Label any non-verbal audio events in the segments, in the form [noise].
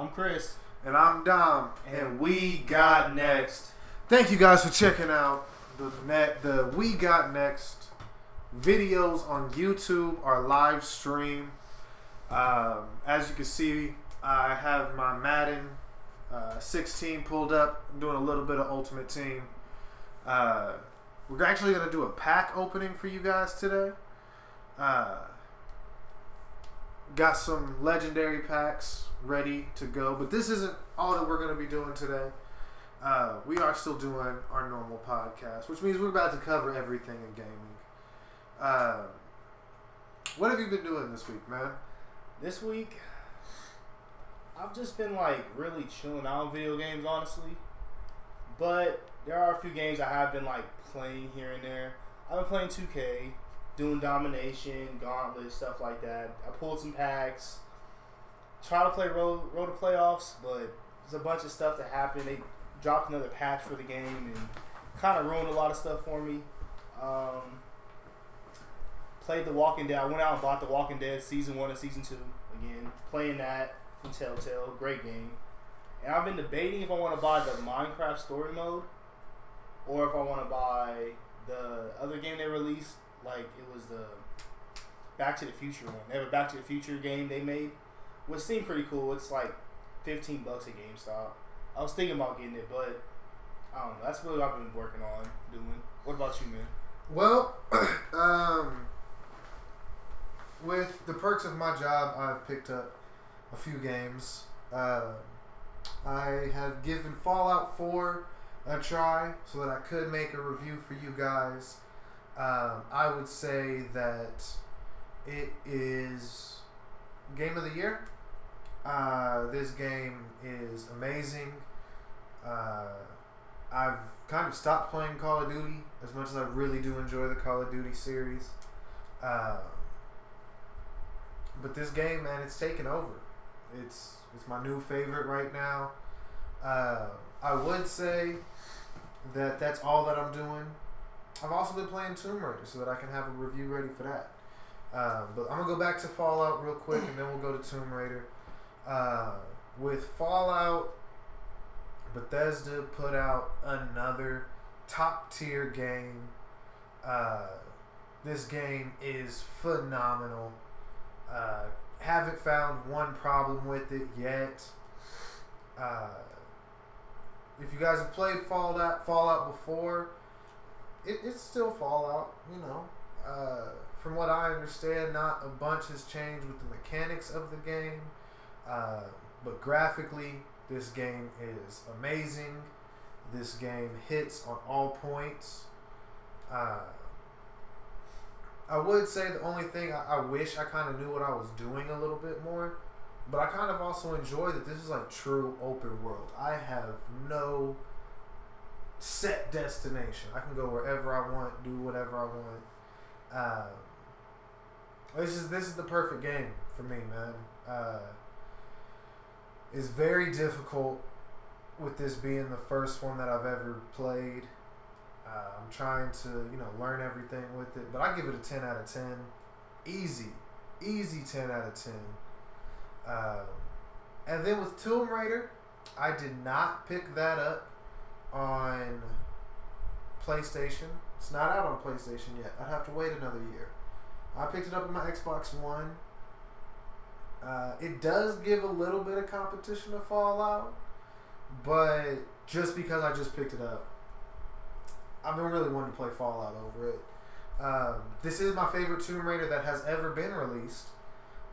I'm Chris. And I'm Dom. And we got next. Thank you guys for checking out the net the We Got Next videos on YouTube, our live stream. Um, as you can see, I have my Madden uh, 16 pulled up. I'm doing a little bit of Ultimate Team. Uh, we're actually going to do a pack opening for you guys today. Uh, got some legendary packs ready to go, but this isn't all that we're going to be doing today. Uh, we are still doing our normal podcast, which means we're about to cover everything in gaming. Uh, what have you been doing this week, man? This week, I've just been like really chilling out on video games, honestly. But there are a few games I have been like playing here and there. I've been playing 2K, doing domination, gauntlet, stuff like that. I pulled some packs, try to play road road to playoffs, but there's a bunch of stuff that happened. They dropped another patch for the game and kind of ruined a lot of stuff for me. Um, played The Walking Dead. I went out and bought The Walking Dead season one and season two again. Playing that from Telltale, great game. And I've been debating if I want to buy the Minecraft story mode or if I want to buy the other game they released. Like it was the Back to the Future one. They have a Back to the Future game they made, which seemed pretty cool. It's like fifteen bucks at GameStop. I was thinking about getting it, but I don't know. That's what I've been working on doing. What about you, man? Well, [clears throat] um, with the perks of my job, I've picked up a few games. Uh, I have given Fallout 4 a try so that I could make a review for you guys. Um, I would say that it is game of the year. Uh, this game is amazing. Uh, I've kind of stopped playing Call of Duty as much as I really do enjoy the Call of Duty series. Uh, but this game, man, it's taken over. It's it's my new favorite right now. Uh, I would say that that's all that I'm doing. I've also been playing Tomb Raider so that I can have a review ready for that. Uh, but I'm gonna go back to Fallout real quick, and then we'll go to Tomb Raider. Uh, with Fallout, Bethesda put out another top tier game. Uh, this game is phenomenal. Uh, haven't found one problem with it yet. Uh, if you guys have played Fallout, Fallout before, it, it's still Fallout. You know, uh, from what I understand, not a bunch has changed with the mechanics of the game, uh, but graphically, this game is amazing. This game hits on all points. Uh, I would say the only thing I, I wish I kind of knew what I was doing a little bit more, but I kind of also enjoy that this is like true open world. I have no set destination. I can go wherever I want, do whatever I want. Uh, this is this is the perfect game for me, man. Uh, it's very difficult with this being the first one that I've ever played. Uh, I'm trying to, you know, learn everything with it, but I give it a 10 out of 10. Easy. Easy 10 out of 10. Uh, and then with Tomb Raider, I did not pick that up on PlayStation. It's not out on PlayStation yet. I'd have to wait another year. I picked it up on my Xbox One. Uh, it does give a little bit of competition to Fallout, but just because I just picked it up, I've been really wanting to play Fallout over it. Um, this is my favorite Tomb Raider that has ever been released.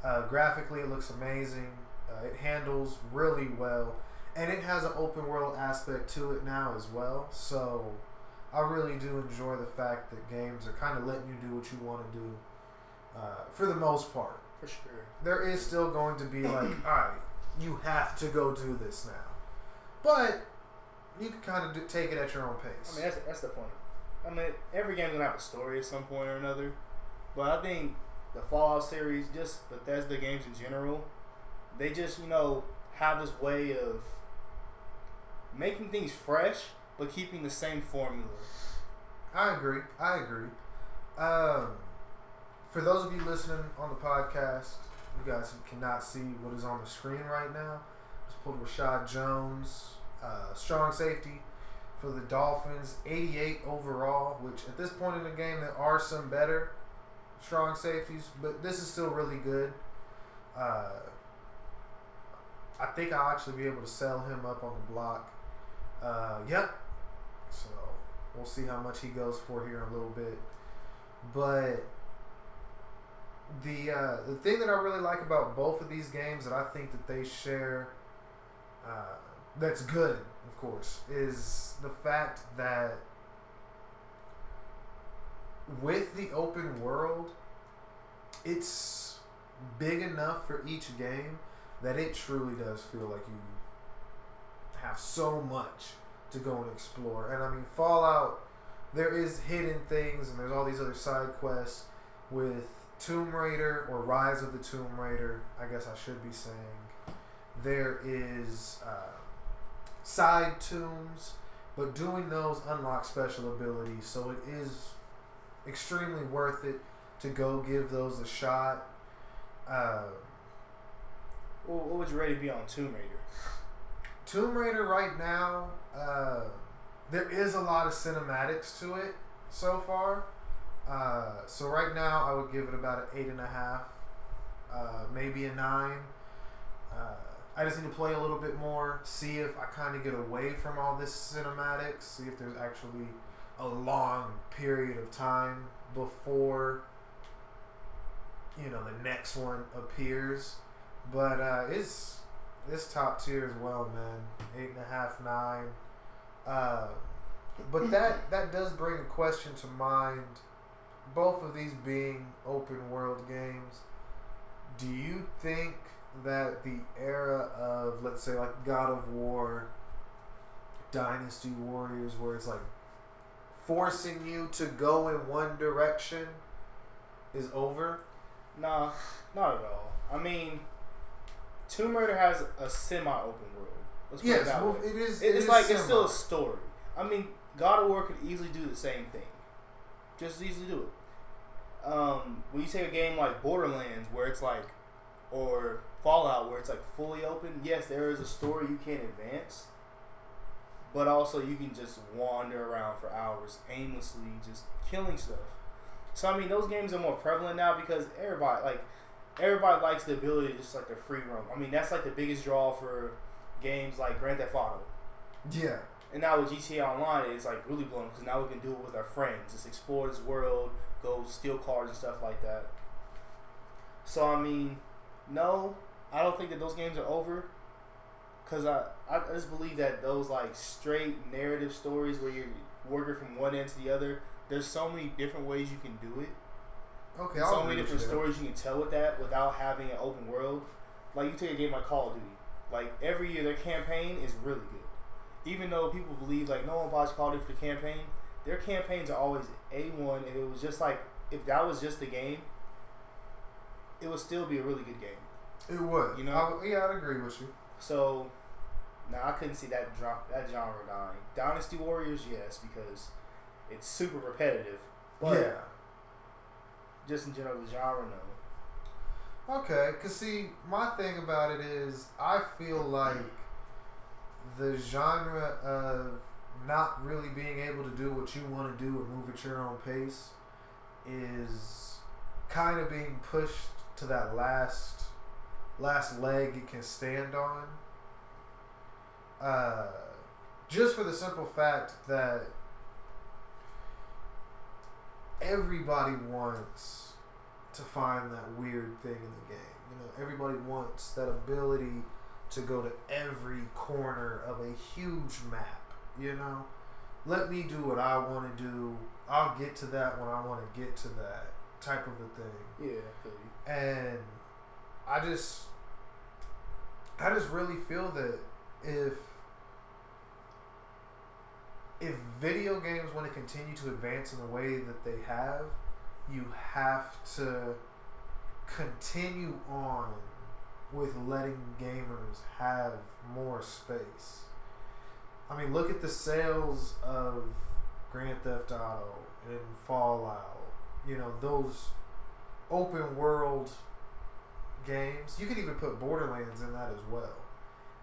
Uh, graphically, it looks amazing. Uh, it handles really well, and it has an open world aspect to it now as well. So, I really do enjoy the fact that games are kind of letting you do what you want to do, uh, for the most part. For sure. There is still going to be like, [clears throat] all right, you have to go do this now, but you can kind of do, take it at your own pace. I mean, that's, that's the point. I mean, every game's gonna have a story at some point or another, but I think the Fallout series, just Bethesda games in general, they just you know have this way of making things fresh but keeping the same formula. I agree. I agree. Um, for those of you listening on the podcast, you guys cannot see what is on the screen right now. Just pulled Reshad Jones, uh, strong safety for the Dolphins, 88 overall. Which at this point in the game, there are some better strong safeties, but this is still really good. Uh, I think I'll actually be able to sell him up on the block. Uh, yep. So we'll see how much he goes for here in a little bit. But the uh, the thing that I really like about both of these games that I think that they share uh, that's good, of course, is the fact that with the open world, it's big enough for each game that it truly does feel like you have so much to go and explore. And I mean, Fallout, there is hidden things, and there's all these other side quests with Tomb Raider or Rise of the Tomb Raider. I guess I should be saying there is uh, side tombs, but doing those unlocks special abilities, so it is extremely worth it to go give those a shot. Uh, what would you rate to be on Tomb Raider? Tomb Raider right now, uh, there is a lot of cinematics to it so far. Uh, so right now, I would give it about an eight and a half, uh, maybe a nine. Uh, I just need to play a little bit more, see if I kind of get away from all this cinematics, see if there's actually a long period of time before you know the next one appears. But uh, it's it's top tier as well, man. Eight and a half, nine. Uh, but that that does bring a question to mind. Both of these being open world games, do you think that the era of let's say like God of War, Dynasty Warriors, where it's like forcing you to go in one direction, is over? Nah, not at all. I mean, Tomb Raider has a semi-open world. Let's put it Yes, that well, way. it is. It- it it's is like it's still a story. I mean, God of War could easily do the same thing. Just as easily do it. Um, when you take a game like Borderlands, where it's like, or Fallout, where it's like fully open, yes, there is a story you can advance, but also you can just wander around for hours aimlessly, just killing stuff. So I mean, those games are more prevalent now because everybody like everybody likes the ability to just like the free roam. I mean, that's like the biggest draw for games like Grand Theft Auto. Yeah. And now with GTA Online, it's like really blown because now we can do it with our friends. Just explore this world, go steal cars and stuff like that. So I mean, no, I don't think that those games are over. Cause I, I just believe that those like straight narrative stories where you're working from one end to the other. There's so many different ways you can do it. Okay. so many different stories you can tell with that without having an open world. Like you take a game like Call of Duty. Like every year, their campaign is really good. Even though people believe like no one buys Call of Duty for the campaign, their campaigns are always a one. And it was just like if that was just the game, it would still be a really good game. It would. You know? I yeah, I'd agree with you. So, now I couldn't see that dra- that genre dying. Dynasty Warriors, yes, because it's super repetitive. But yeah. Just in general, the genre, no. Okay, cause see, my thing about it is, I feel like the genre of not really being able to do what you want to do and move at your own pace is kind of being pushed to that last last leg it can stand on. Uh, just for the simple fact that everybody wants to find that weird thing in the game. You know, everybody wants that ability to go to every corner of a huge map. You know, let me do what I want to do. I'll get to that when I want to get to that type of a thing. Yeah, I. And I just, I just really feel that if if video games want to continue to advance in the way that they have, you have to continue on with letting gamers have more space. I mean, look at the sales of Grand Theft Auto and Fallout. You know, those open world games. You could even put Borderlands in that as well.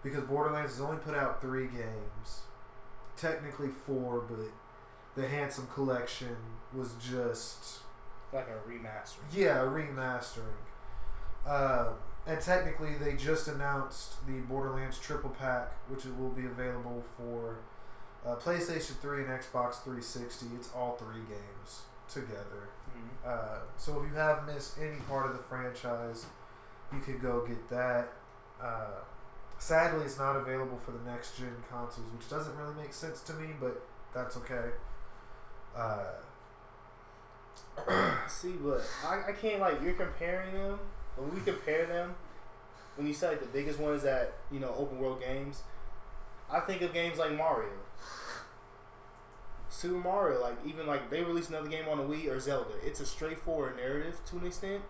because Borderlands has only put out three games, technically four, but the Handsome Collection was just Like a remaster. yeah a remastering. Uh, and technically, they just announced the Borderlands Triple Pack, which will be available for uh, PlayStation 3 and Xbox 360. It's all three games together. Mhm. Uh, so if you have missed any part of the franchise, you could go get that. Uh, sadly, it's not available for the next gen consoles, which doesn't really make sense to me, but that's okay. Uh, See, but I, I can't like you're comparing them. When we compare them, when you say like the biggest ones that you know open world games, I think of games like Mario, Super Mario. Like even like they released another game on the Wii or Zelda. It's a straightforward narrative to an extent.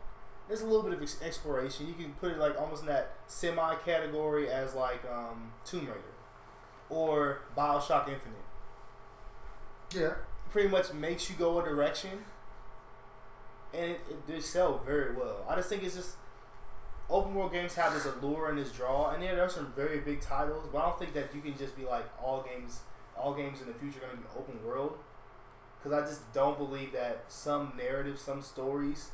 There's a little bit of ex- exploration. You can put it like almost in that semi category as like um, Tomb Raider or Bioshock Infinite yeah, pretty much makes you go a direction, and it, it they sell very well. I just think it's just open world games have this allure and this draw, and yeah, there are some very big titles, but I don't think that you can just be like all games, all games in the future are going to be open world, because I just don't believe that some narratives, some stories,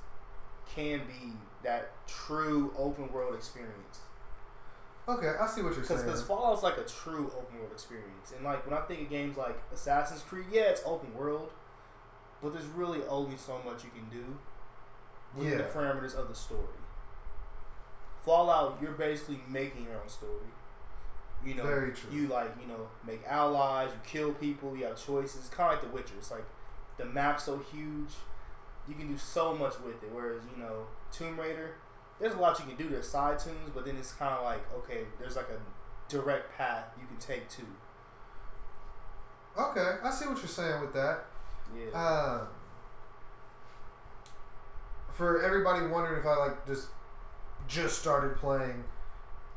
can be that true open world experience. okay, I see what you're saying. Because Fallout's like a true open world experience, and like when I think of games like Assassin's Creed, yeah, it's open world, but there's really only so much you can do within the parameters of the story. Fallout, you're basically making your own story. You know, Very true. you like you know make allies, you kill people, you have choices. Kind of like The Witcher. It's like the map's so huge, you can do so much with it. Whereas you know Tomb Raider, there's a lot you can do. There's side tombs, but then it's kind of like okay, there's like a direct path you can take to. okay, I see what you're saying with that. Yeah. Um, for everybody wondering if I like just just started playing.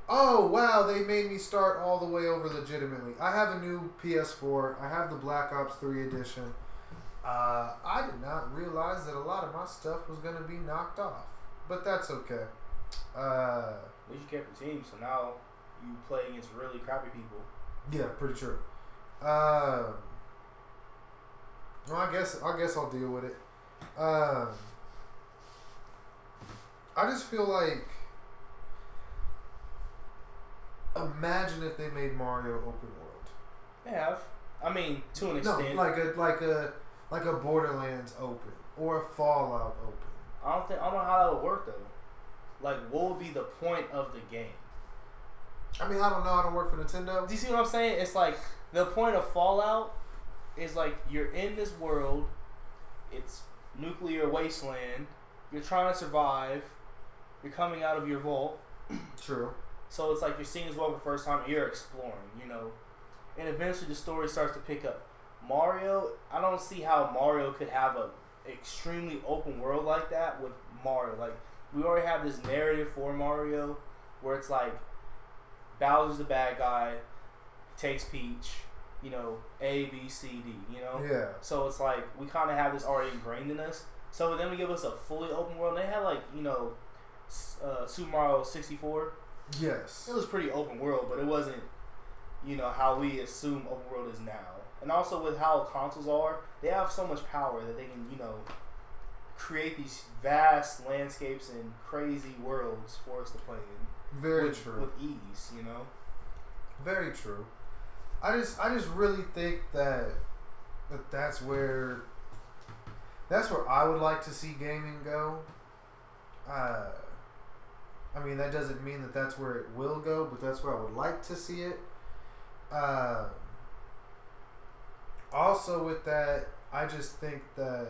Oh wow, they made me start all the way over legitimately. I have a new PS4. I have the Black Ops 3 edition. Uh, I did not realize that a lot of my stuff was gonna be knocked off, but that's okay. Uh, At least you kept your team, so now you play against really crappy people. yeah, pretty true. Um, well, I guess I guess I'll deal with it. Um, I just feel like imagine if they made Mario open world. They have. I mean, to an No, extent. like a like a like a Borderlands open or a Fallout open. I don't think I don't know how that would work though. Like, what would be the point of the game? I mean, I don't know. I don't work for Nintendo. Do you see what I'm saying? It's like the point of Fallout is like you're in this world. It's nuclear wasteland. You're trying to survive. You're coming out of your vault. [coughs] True. So it's like you're seeing this world for the first time. And you're exploring, you know, and eventually the story starts to pick up. Mario, I don't see how Mario could have a extremely open world like that with Mario. Like we already have this narrative for Mario where it's like Bowser's the bad guy, takes Peach, you know, A B C D, you know. Yeah. So it's like we kind of have this already ingrained in us. So then we give us a fully open world. They had like you know, uh, Super Mario sixty four. Yes. It was pretty open world, but it wasn't, you know, how we assume open world is now. And also with how consoles are, they have so much power that they can, you know, create these vast landscapes and crazy worlds for us to play in Very with, true. with ease. You know, Very true. I just I just really think that that that's where that's where I would like to see gaming go. Uh, I mean that doesn't mean that that's where it will go, but that's where I would like to see it. Uh, also, with that, I just think that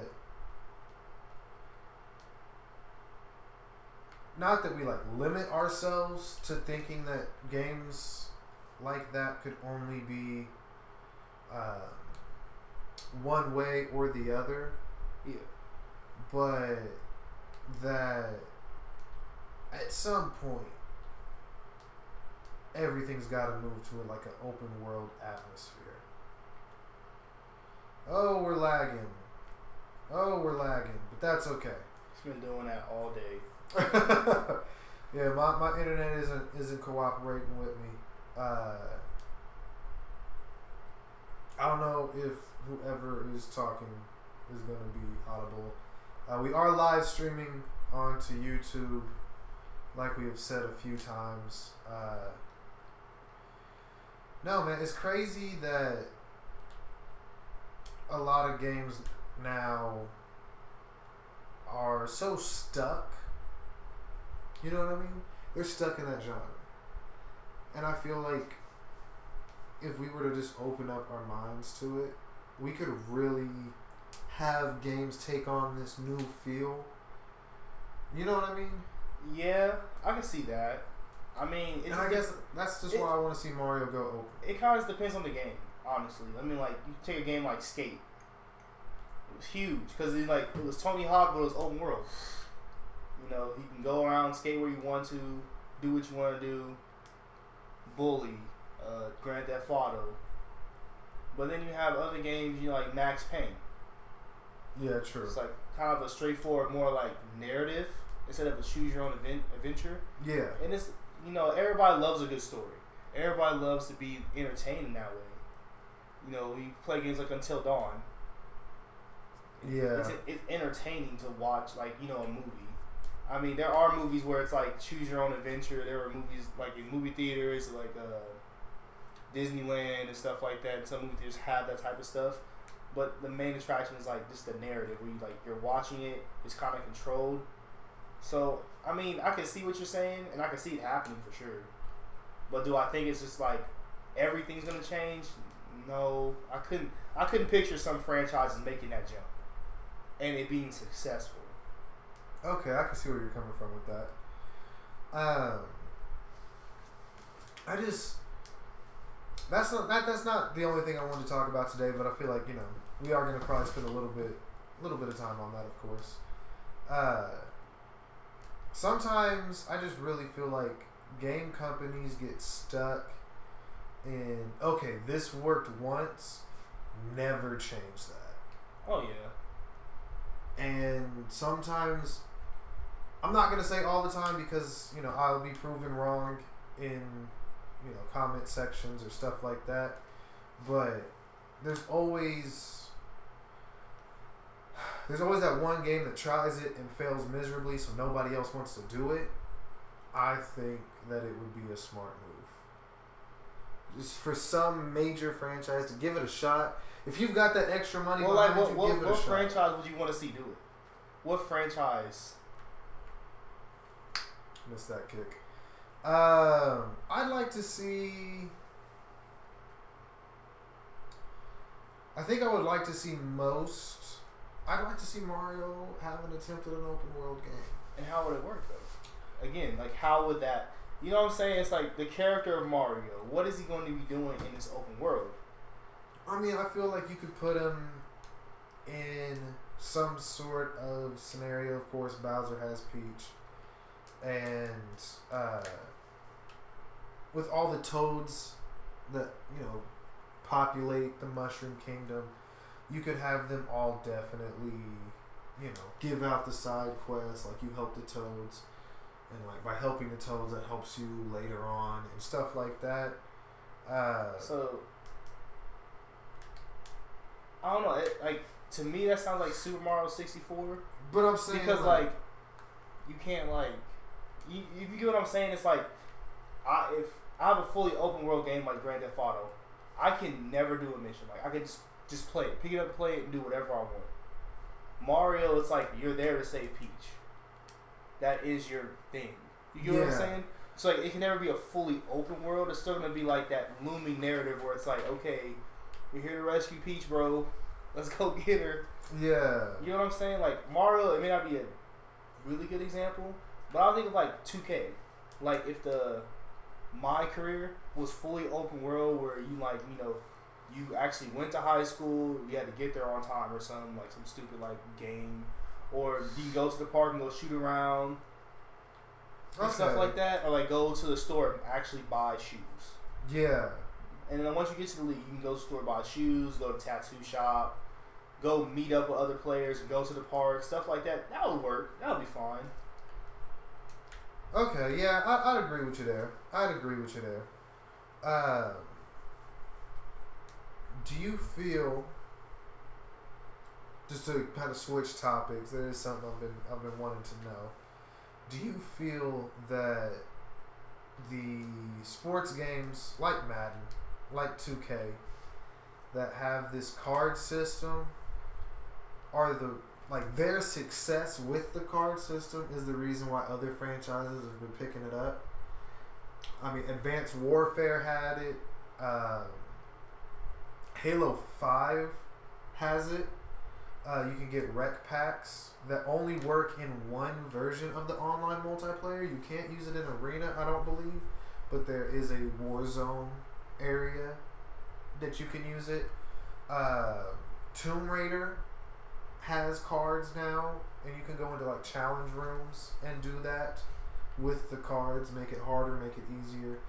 not that we like limit ourselves to thinking that games like that could only be uh, one way or the other, yeah, but that at some point everything's got to move to like an open world atmosphere. Oh, we're lagging. Oh, we're lagging, but that's okay. it's been doing that all day. [laughs] yeah, my, my internet isn't isn't cooperating with me. Uh, I don't know if whoever is talking is going to be audible. Uh, we are live streaming onto YouTube, like we have said a few times. Uh, no, man, it's crazy that a lot of games now are so stuck. You know what I mean? They're stuck in that genre. And I feel like if we were to just open up our minds to it, we could really have games take on this new feel. You know what I mean? Yeah, I can see that. I mean, it's and I guess that's just it- why I want to see Mario go open. it kind of depends on the game, honestly. I mean, like you take a game like Skate, it was huge because it like it was Tony Hawk, but it was open world. You know, you can go around, skate where you want to, do what you want to do. Bully, uh, Grand Theft Auto. But then you have other games, you know, like Max Payne. Yeah, true. It's like kind of a straightforward, more like narrative instead of a choose your own event adventure. Yeah. And it's you know everybody loves a good story. Everybody loves to be entertained in that way. You know, you play games like Until Dawn. Yeah. It's, it's entertaining to watch, like you know, a movie. I mean, there are movies where it's like choose your own adventure. There are movies like in movie theaters, like uh, Disneyland and stuff like that. And some movie theaters have that type of stuff. But the main attraction is like just the narrative, where you like you're watching it. It's kind of controlled. So I mean, I can see what you're saying, and I can see it happening for sure. But do I think it's just like everything's gonna change? No, I couldn't. I couldn't picture some franchises making that jump and it being successful. Okay, I can see where you're coming from with that. Um, I just that's not that, that's not the only thing I wanted to talk about today, but I feel like you know we are going to probably spend a little bit a little bit of time on that, of course. Uh, sometimes I just really feel like game companies get stuck in okay, this worked once, never change that Oh yeah. and sometimes I'm not gonna say all the time because you know I'll be proven wrong in you know comment sections or stuff like that, but there's always there's always that one game that tries it and fails miserably, so nobody else wants to do it. I think that it would be a smart move. Just for some major franchise to give it a shot. If you've got that extra money Well, like what you, what, give it a what shot. franchise would you want to see do it? What franchise? Missed that kick. Um, I'd like to see. I think I would like to see most. I'd like to see Mario have an attempt at an open world game. And how would it work though? Again, like how would that? You know what I'm saying? It's like the character of Mario. What is he going to be doing in this open world? I mean, I feel like you could put him in some sort of scenario. Of course, Bowser has Peach, and uh, with all the toads that you know populate the Mushroom Kingdom, you could have them all definitely, you know, give out the side quests. Like you help the toads, and like by helping the toads, that helps you later on and stuff like that. Uh, So I don't know. It, like to me, that sounds like Super Mario 64 but I'm saying because like you can't like you, if you get what I'm saying. It's like I if I have a fully open world game like Grand Theft Auto, I can never do a mission. Like I can just just play it, pick it up, play it, and do whatever I want. Mario, it's like you're there to save Peach. That is your thing. You get what I'm saying? So like it can never be a fully open world. It's still gonna be like that looming narrative where it's like, okay, we're here to rescue Peach, bro. Let's go [laughs] get her. yeah. You know what I'm saying? Like Mario, it may not be a really good example, but I think of like 2K. Like if the my career was fully open world where you like you know you actually went to high school, you had to get there on time or something like some stupid like game, or do you go to the park and go shoot around and stuff like that, or like go to the store and actually buy shoes. Yeah. And then once you get to the league, you can go to the store, buy shoes, go to tattoo shop, go meet up with other players, and go to the park, stuff like that. That would work. That would be fine. Okay, yeah, I, I'd agree with you there. I'd agree with you there. Uh, do you feel just to kind of switch topics? There is something I've been I've been wanting to know. Do you feel that the sports games like Madden, like 2K, that have this card system are the like their success with the card system is the reason why other franchises have been picking it up. I mean, Advanced Warfare had it. Um, Halo Five has it. Uh, you can get REQ packs that only work in one version of the online multiplayer. You can't use it in arena, I don't believe, but there is a Warzone area that you can use it. Uh, Tomb Raider has cards now, and you can go into like challenge rooms and do that with the cards, make it harder, make it easier.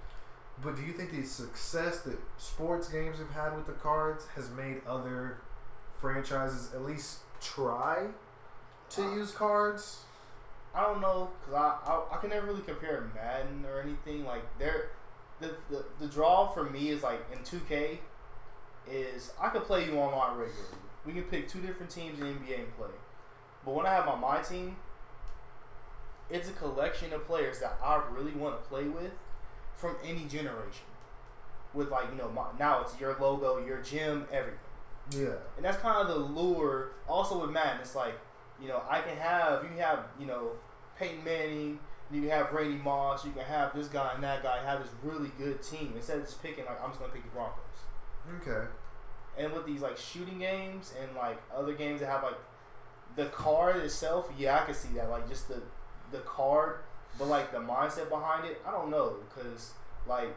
But do you think the success that sports games have had with the cards has made other franchises at least try to Uh, use cards? I don't know because I, I I can never really compare Madden or anything like there. The, the the draw for me is like in 2K is I could play you online regularly. We can pick two different teams in NBA and play. But when I have my my team, it's a collection of players that I really want to play with from any generation. With like you know my, now it's your logo, your gym, everything. Yeah. And that's kind of the lure. Also with Madden, it's like, you know, I can have you have you know Peyton Manning, you can have Randy Moss, you can have this guy and that guy have this really good team instead of just picking like I'm just gonna pick the Broncos. Okay. And with these like shooting games and like other games that have like the card itself, yeah, I can see that like just the the card, but like the mindset behind it, I don't know because like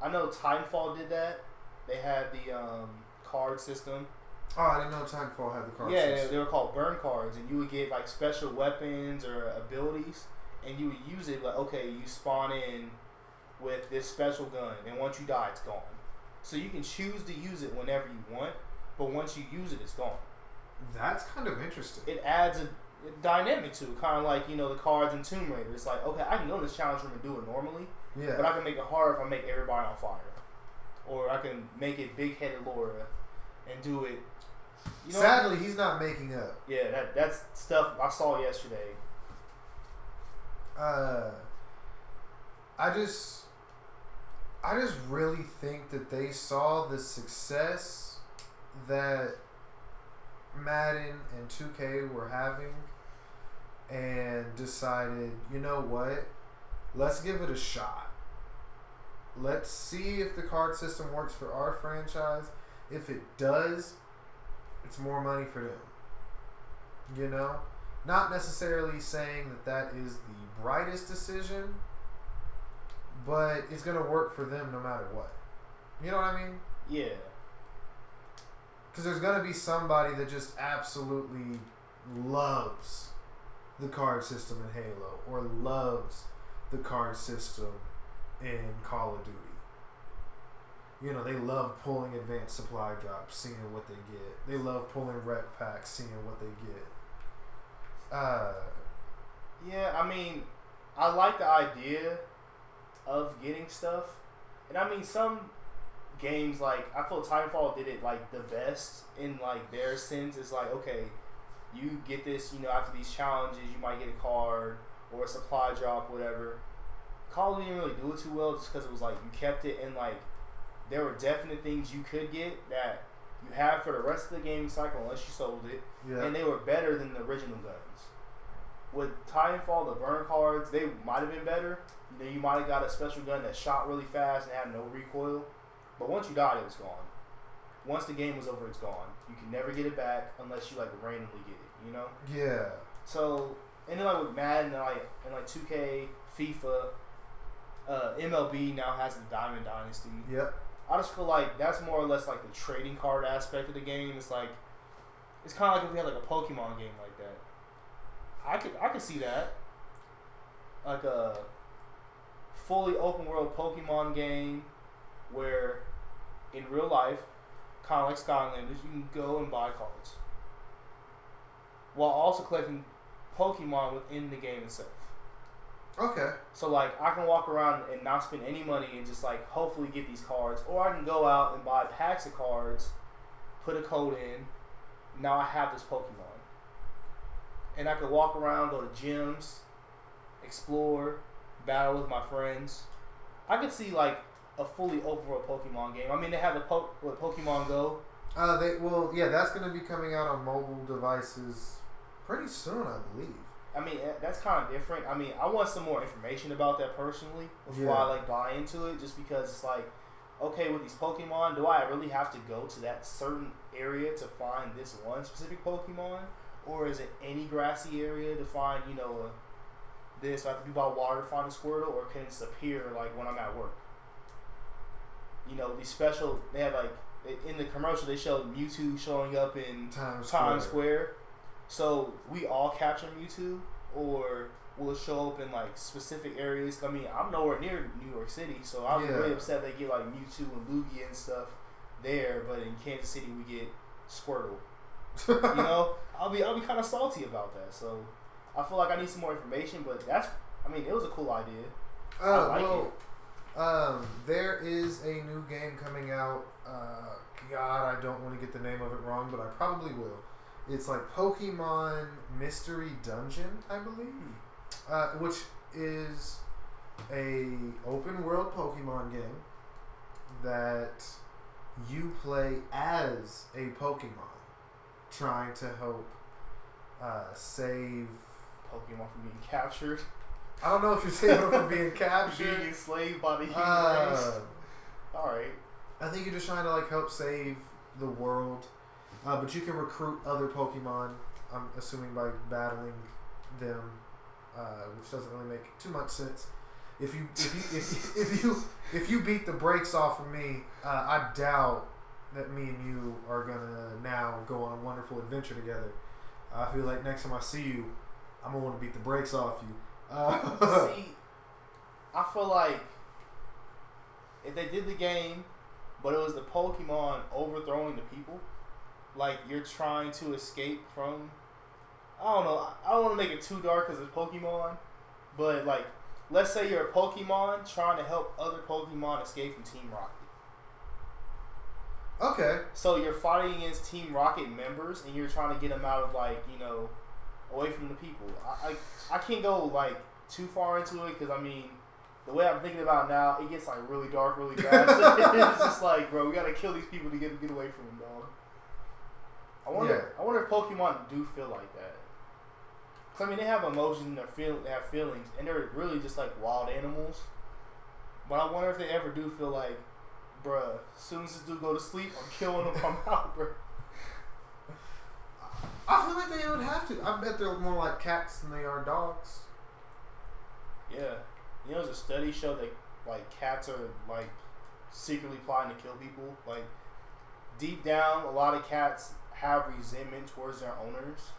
I know Titanfall did that. They had the um, card system. Oh, I didn't know Titanfall had the card yeah, they, they were called burn cards, and you would get like special weapons or abilities, and you would use it like okay, you spawn in with this special gun, and once you die, it's gone. So you can choose to use it whenever you want, but once you use it, it's gone. That's kind of interesting. It adds a, a dynamic to it, kind of like you know the cards in Tomb Raider. It's like okay, I can go in this challenge room and do it normally, Yeah. but I can make it harder if I make everybody on fire, or I can make it big headed Laura and do it. You know what I mean? Sadly, he's not making up. Yeah, that that's stuff I saw yesterday. Uh, I just, I just really think that they saw the success that Madden and 2K were having, and decided, you know what, let's give it a shot. Let's see if the card system works for our franchise. If it does, it's more money for them. You know? Not necessarily saying that that is the brightest decision, but it's going to work for them no matter what. You know what I mean? Yeah, Because there's going to be somebody that just absolutely loves the card system in Halo or loves the card system in Call of Duty. You know, they love pulling advanced supply drops, seeing what they get. They love pulling REQ packs, seeing what they get. Uh, yeah. I mean, I like the idea of getting stuff, and I mean some games like I feel Titanfall did it like the best in like their sense. It's like okay, you get this, you know, after these challenges, you might get a card or a supply drop, whatever. Call didn't really do it too well just because it was like you kept it in like there were definite things you could get that you have for the rest of the gaming cycle unless you sold it. yeah. and they were better than the original guns. With Titanfall, the burn cards, they might have been better. You know, you might have got a special gun that shot really fast and had no recoil. But once you died, it it was gone. Once the game was over, it's gone. You can never get it back unless you like randomly get it. You know. yeah. So and then like with Madden, and like and like 2K, FIFA, uh, MLB now has the Diamond Dynasty. Yep. I just feel like that's more or less like the trading card aspect of the game. It's like it's kind of like if we had like a Pokemon game like that. I could I could see that like a fully open world Pokemon game where in real life, kind of like Skylanders, you can go and buy cards while also collecting Pokemon within the game itself. Okay. So like I can walk around and not spend any money and just like hopefully get these cards, or I can go out and buy packs of cards, put a code in. Now I have this Pokemon, and I can walk around, go to gyms, explore, battle with my friends. I could see like a fully overall Pokemon game. I mean, they have the po- what, Pokemon Go. Uh, they well, yeah, that's going to be coming out on mobile devices pretty soon, I believe. I mean, eh, that's kind of different. I mean, I want some more information about that personally before Yeah. I like buy into it. Just because it's like, okay, with these Pokemon, do I really have to go to that certain area to find this one specific Pokemon, or is it any grassy area to find you know a, this? I have to be by water to find a Squirtle, or can it appear like when I'm at work? You know, these special they have like in the commercial they showed Mewtwo showing up in Times Times Square. So we all capture Mewtwo, or will it show up in like specific areas? I mean, I'm nowhere near New York City, so I'm Yeah. really upset they get like Mewtwo and Lugia and stuff there, but in Kansas City we get Squirtle. [laughs] You know, I'll be I'll be kind of salty about that. So I feel like I need some more information, but that's I mean it was a cool idea. Uh, I like well, um, there is a new game coming out. Uh, God, I don't want to get the name of it wrong, but I probably will. It's like Pokemon Mystery Dungeon, I believe, uh, which is a open world Pokemon game that you play as a Pokemon, trying to help uh, save. Pokemon from being captured, I don't know if you're saving them from being [laughs] captured, being enslaved by the human race. Uh, All right. I think you're just trying to like help save the world, uh, but you can recruit other Pokemon. I'm assuming by battling them, uh, which doesn't really make too much sense. If you if you if, [laughs] if you if you beat the brakes off of me, uh, I doubt that me and you are gonna now go on a wonderful adventure together. I feel like next time I see you, I'm gonna want to beat the brakes off you. Uh, [laughs] See, I feel like if they did the game, but it was the Pokemon overthrowing the people, like you're trying to escape from. I don't know. I don't want to make it too dark because it's Pokemon, but like, let's say you're a Pokemon trying to help other Pokemon escape from Team Rocket. okay. So you're fighting against Team Rocket members, and you're trying to get them out of like you know, away from the people. I I, I can't go like too far into it because I mean, the way I'm thinking about it now, it gets like really dark really fast. [laughs] it's just like, bro, we gotta kill these people to get get away from them, dog. I wonder. I wonder if Pokemon do feel like that. Cause I mean, they have emotions and they feel they have feelings, and they're really just like wild animals. But I wonder if they ever do feel like, bruh, as soon as this dude go to sleep, I'm killing him. I'm out, bruh. I feel like they would have to. I bet they're more like cats than they are dogs. Yeah, you know, there's a study show that like cats are like secretly plotting to kill people. Like deep down, a lot of cats have resentment towards their owners,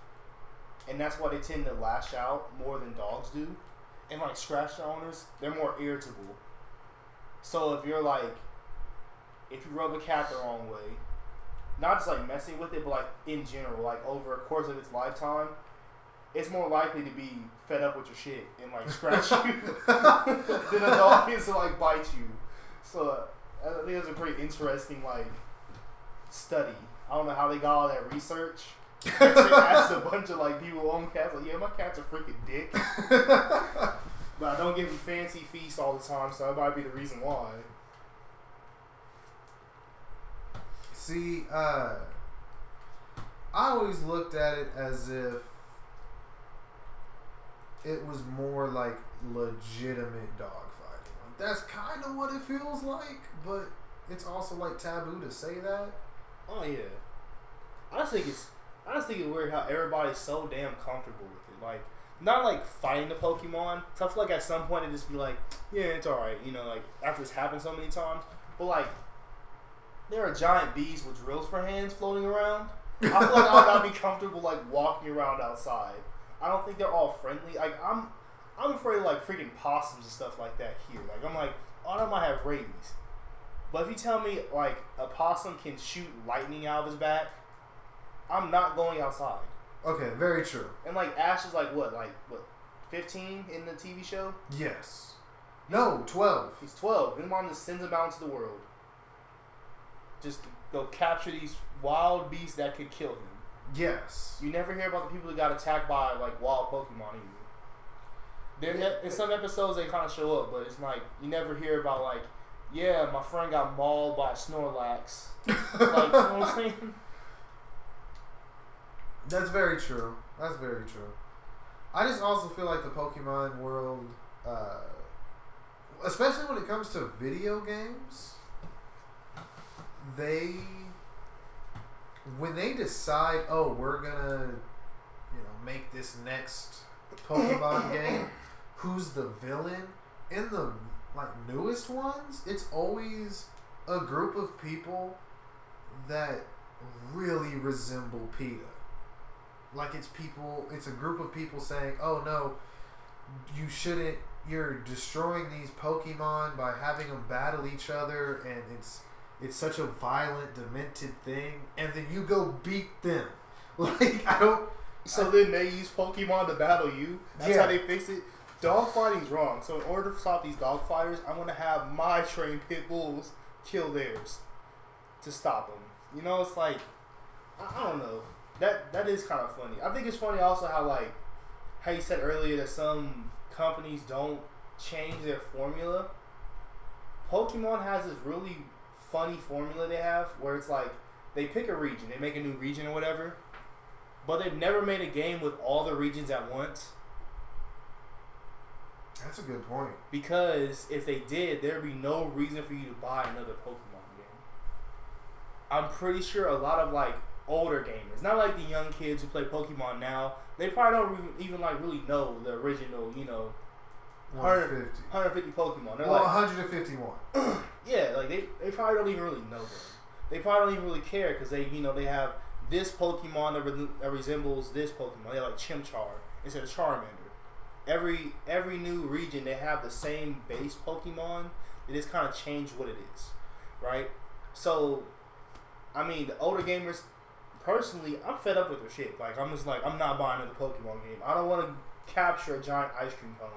and that's why they tend to lash out more than dogs do, and like scratch their owners. They're more irritable. So if you're like, if you rub a cat the wrong way, not just like messing with it, but like in general, like over a course of its lifetime, it's more likely to be fed up with your shit and like scratch you [laughs] [laughs] than a dog is to like bite you. So I think it's a pretty interesting like study. I don't know how they got all that research. [laughs] asked a bunch of like people own cats like, yeah, my cat's a freaking dick, [laughs] but I don't give them fancy feasts all the time, so that might be the reason why. See, uh, I always looked at it as if it was more like legitimate dogfighting. Like that's kind of what it feels like, but it's also like taboo to say that. Oh yeah, I just think it's I just think it's weird how everybody's so damn comfortable with it. Like not like fighting the Pokemon. I feel like at some point it just be like, yeah, it's alright. You know, like after it's happened so many times. But like there are giant bees with drills for hands floating around. I feel like I would not be comfortable like walking around outside. I don't think they're all friendly. Like I'm, I'm afraid of like freaking possums and stuff like that here. Like I'm like, oh, I might have rabies. But if you tell me like a possum can shoot lightning out of his back, I'm not going outside. Okay, very true. And like Ash is like what, like what, fifteen in the TV show. Yes. No, twelve. He's twelve. His mom just sends him out into the world. Just go capture these wild beasts that could kill him. Yes. You never hear about the people that got attacked by like wild Pokemon either. There, in some episodes they kind of show up, but it's like you never hear about like, yeah, my friend got mauled by a Snorlax. [laughs] like, you know what I'm saying? That's very true. That's very true. I just also feel like the Pokemon world, uh, especially when it comes to video games, they when they decide, oh, we're gonna, you know, make this next Pokemon [laughs] game, who's the villain? In the like newest ones, it's always a group of people that really resemble PETA. Like it's people, it's a group of people saying, "Oh no, you shouldn't. You're destroying these Pokemon by having them battle each other, and it's it's such a violent, demented thing." And then you go beat them. [laughs] Like I don't. So then they use Pokemon to battle you. That's Yeah. how they fix it. Dog fighting's wrong. So in order to stop these dog fighters, I'm gonna have my trained pit bulls kill theirs to stop them. You know, it's like I, I don't know. That that is kind of funny. I think it's funny also how like how you said earlier that some companies don't change their formula. Pokemon has this really funny formula they have where it's like they pick a region, they make a new region or whatever, but they've never made a game with all the regions at once. That's a good point. Because if they did, there'd be no reason for you to buy another Pokemon game. I'm pretty sure a lot of like older gamers, not like the young kids who play Pokemon now, they probably don't even, even like really know the original, you know, 150. 150 Pokemon. They're Well, like, 151. [clears throat] yeah, like they, they probably don't even really know them. They probably don't even really care because they, you know, they have this Pokemon that, re- that resembles this Pokemon. They have like Chimchar instead of Charmander. Every every new region they have the same base Pokemon. They just kind of change what it is, right? So, I mean, the older gamers, personally, I'm fed up with their shit. Like I'm just like I'm not buying another Pokemon game. I don't want to capture a giant ice cream cone.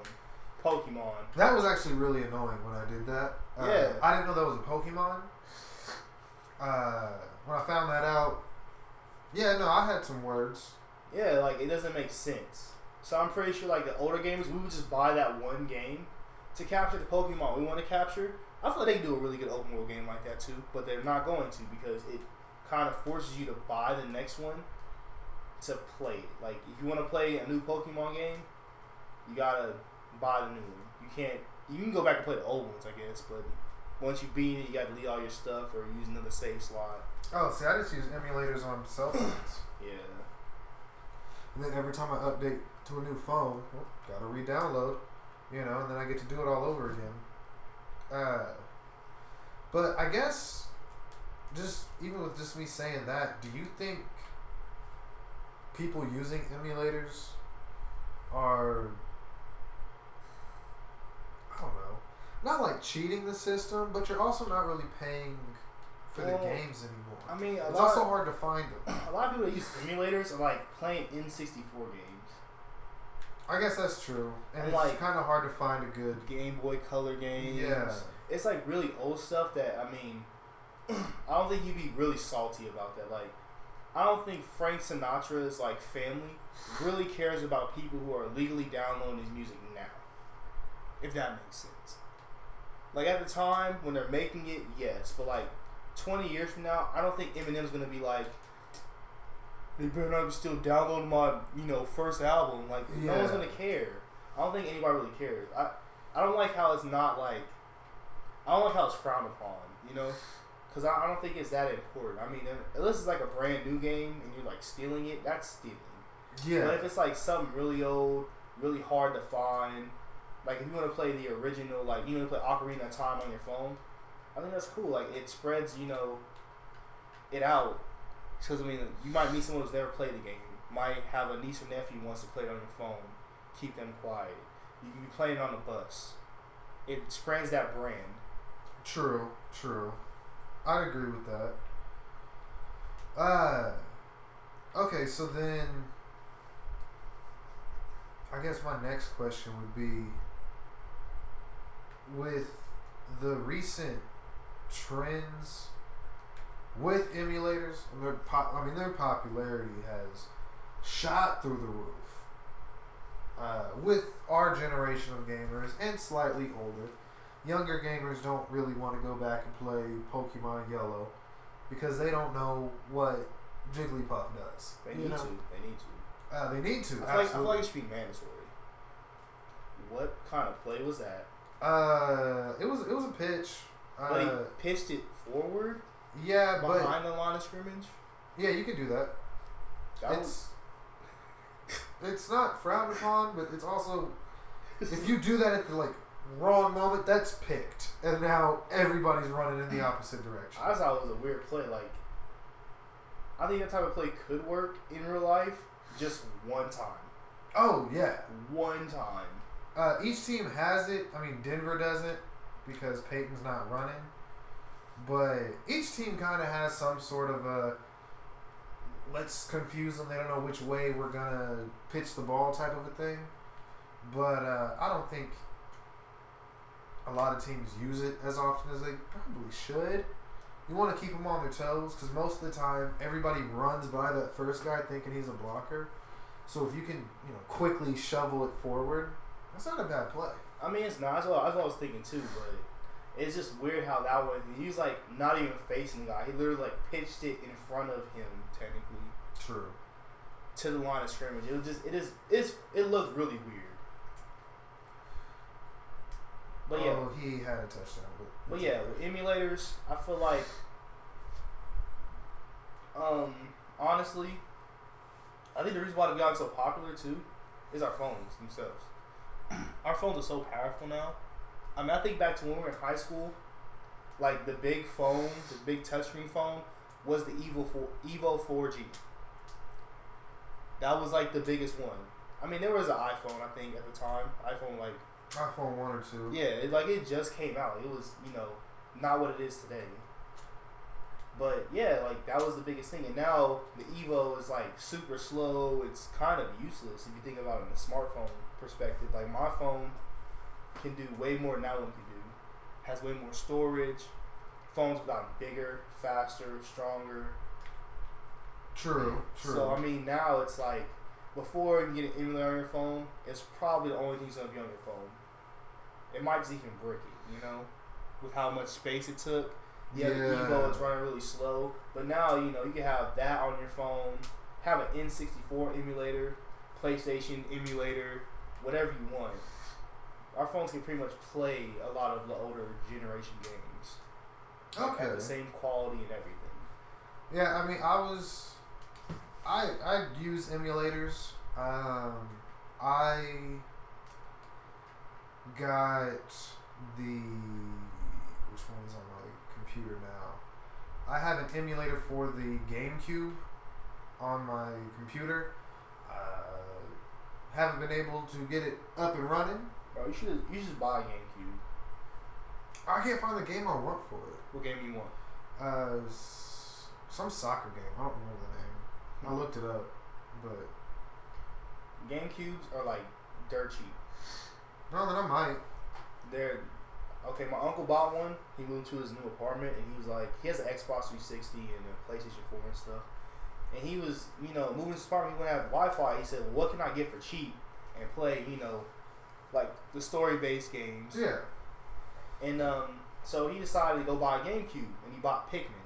Pokemon. That was actually really annoying when I did that. Uh, Yeah. I didn't know that was a Pokemon. Uh, when I found that out, yeah, no, I had some words. Yeah, like it doesn't make sense. So I'm pretty sure like the older gamers, we would just buy that one game to capture the Pokemon we want to capture. I feel like they can do a really good open world game like that too, but they're not going to because it kind of forces you to buy the next one to play it. Like if you want to play a new Pokemon game, you gotta buy the new one. You can't. You can go back and play the old ones, I guess, but once you beat it, you got to delete all your stuff or use another save slot. Oh, see, I just use emulators on cell phones. Yeah. And then every time I update to a new phone, well, gotta re-download, you know, and then I get to do it all over again. Uh, but I guess, just even with just me saying that, do you think people using emulators are, I don't know, not like cheating the system, but you're also not really paying for the games anymore. I mean, a it's lot. also hard to find them. a lot of people that use emulators are like playing N64 games, I guess that's true, and I'm it's like- kind of hard to find a good. Game Boy Color games. Yeah. It's like really old stuff that I mean, [clears throat] I don't think you'd be really salty about that. Like, I don't think Frank Sinatra's like family really cares about people who are legally downloading his music now. If that makes sense. Like at the time when they're making it, yes, but like 20 years from now, I don't think Eminem's gonna be like, they better not be still downloading my, you know, first album. Like no one's gonna care. I don't think anybody really cares. I, I don't like how it's not like, I don't like how it's frowned upon. You know, because I, I don't think it's that important. I mean, unless it's like a brand new game and you're like stealing it, that's stealing. Yeah. But Yeah, if it's like something really old, really hard to find, like if you want to play the original, like you want to play Ocarina of Time on your phone, I think that's cool. Like it spreads, you know, it out. Because I mean, you might meet someone who's never played the game. Might have a niece or nephew who wants to play it on your phone. Keep them quiet. You can be playing it on the bus. It spreads that brand. true, true. I'd agree with that. Uh, okay, so then I guess my next question would be with the recent trends with emulators and their pop I mean their popularity has shot through the roof. Uh, with our generation of gamers and slightly older, younger gamers don't really want to go back and play Pokemon Yellow because they don't know what Jigglypuff does. They need know? to. They need to. Uh, they need to. I feel, like, I feel like it should be mandatory. What kind of play was that? Uh, it was it was a pitch. But he Uh, pitched it forward yeah, but behind the line of scrimmage. yeah, you can do that. That was, It's [laughs] it's not frowned upon, but it's also if you do that at the like wrong moment, that's picked, and now everybody's running in the [clears throat] opposite direction. I thought it was a weird play. Like, I think that type of play could work in real life, just one time. Oh yeah, One time. uh, each team has it. I mean, Denver doesn't because Peyton's not running, but each team kind of has some sort of a let's confuse them. They don't know which way we're gonna pitch the ball type of a thing. But uh, I don't think a lot of teams use it as often as they probably should. You want to keep them on their toes because most of the time everybody runs by that first guy thinking he's a blocker. So if you can, you know, quickly shovel it forward, that's not a bad play. I mean, it's not. That's what, that's what I was thinking too, but it's just weird how that one. He's like not even facing the guy. He literally like pitched it in front of him, technically, True. to the line of scrimmage. It was just. It is. It's. It looked really weird. But yeah. Oh, he had a touchdown, but But yeah, with emulators, I feel like, um, honestly, I think the reason why they've gotten so popular too is our phones themselves. Our phones are so powerful now. I mean, I think back to when we were in high school, like the big phone, the big touchscreen phone, was the Evo four, Evo four G. That was like the biggest one. I mean, there was an iPhone, I think, at the time. iPhone like iPhone one or two. yeah, it, like it just came out. It was, you know, not what it is today. But yeah, like that was the biggest thing. And now the Evo is like super slow. It's kind of useless if you think about it in a smartphone perspective. Like my phone can do way more than that one can do. Has way more storage. Phones have gotten bigger, faster, stronger. True. True. So I mean, now it's like before you can get an emulator on your phone, it's probably the only thing that's gonna be on your phone. It might just even brick it, you know, with how much space it took. Yeah, the Yeah. Evo it's running really slow, but now you know you can have that on your phone, have an N64 emulator, PlayStation emulator, whatever you want. Our phones can pretty much play a lot of the older generation games. Like, okay. At the same quality and everything. Yeah, I mean, I was, I I use emulators. Um, I got the which one is on my computer now. I have an emulator for the GameCube on my computer. Uh, haven't been able to get it up and running. Bro, you should you should just buy a GameCube. I can't find the game I want for it. What game you want? Uh, some soccer game. I don't remember the name. I looked it up, but GameCubes are like dirt cheap. no, then I might. They're okay. My uncle bought one. He moved to his new apartment, and he was like, he has an Xbox 360 and a PlayStation 4 and stuff. And he was, you know, moving to his apartment. He wouldn't have Wi-Fi. He said, well, "What can I get for cheap and play, you know, like the story-based games?" Yeah. And um, so he decided to go buy a GameCube, and he bought Pikmin.